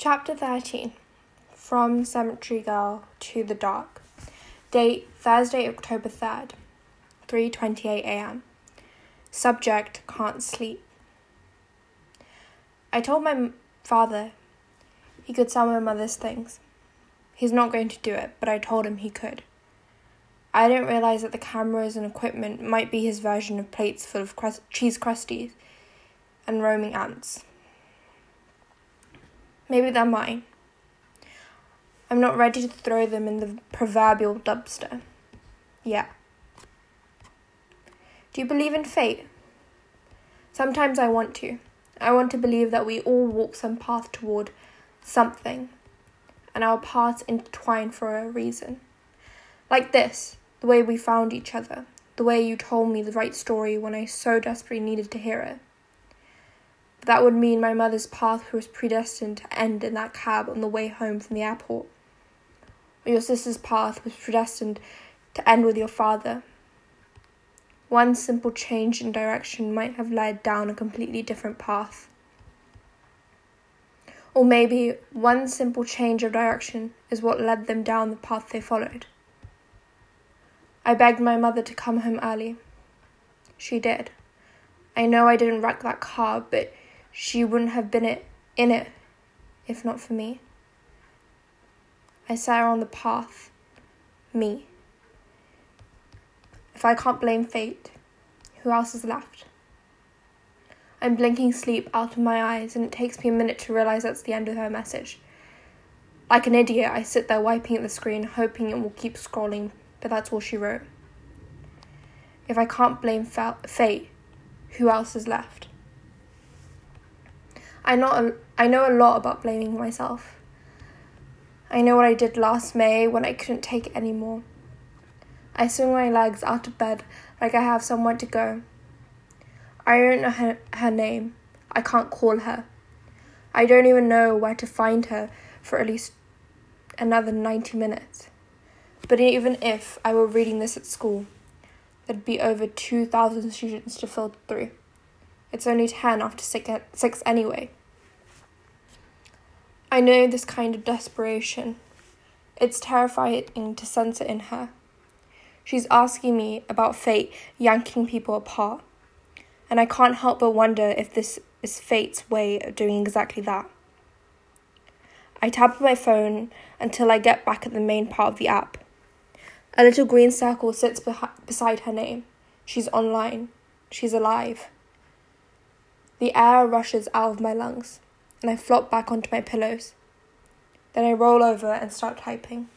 Chapter 13 From Cemetery Girl to the Dark. Date Thursday, October 3rd, 3:28 a.m. Subject can't sleep. I told my father he could sell my mother's things. He's not going to do it, but I told him he could. I didn't realize that the cameras and equipment might be his version of plates full of crust- cheese crusties and roaming ants. Maybe they're mine. I'm not ready to throw them in the proverbial dumpster. Yeah. Do you believe in fate? Sometimes I want to. I want to believe that we all walk some path toward something, and our paths intertwine for a reason. Like this, the way we found each other, the way you told me the right story when I so desperately needed to hear it. That would mean my mother's path was predestined to end in that cab on the way home from the airport. Or your sister's path was predestined to end with your father. One simple change in direction might have led down a completely different path. Or maybe one simple change of direction is what led them down the path they followed. I begged my mother to come home early. She did. I know I didn't wreck that car, but she wouldn't have been it, in it if not for me. I set her on the path. Me. If I can't blame fate, who else is left? I'm blinking sleep out of my eyes, and it takes me a minute to realize that's the end of her message. Like an idiot, I sit there wiping at the screen, hoping it will keep scrolling, but that's all she wrote. If I can't blame fate, who else is left? I a, I know a lot about blaming myself. I know what I did last May when I couldn't take it anymore. I swing my legs out of bed like I have somewhere to go. I don't know her, her name. I can't call her. I don't even know where to find her for at least another 90 minutes. But even if I were reading this at school, there'd be over 2,000 students to filter through. It's only 10 after 6 anyway. I know this kind of desperation. It's terrifying to sense it in her. She's asking me about fate yanking people apart, and I can't help but wonder if this is fate's way of doing exactly that. I tap my phone until I get back at the main part of the app. A little green circle sits beh- beside her name. She's online. She's alive. The air rushes out of my lungs and I flop back onto my pillows. Then I roll over and start typing.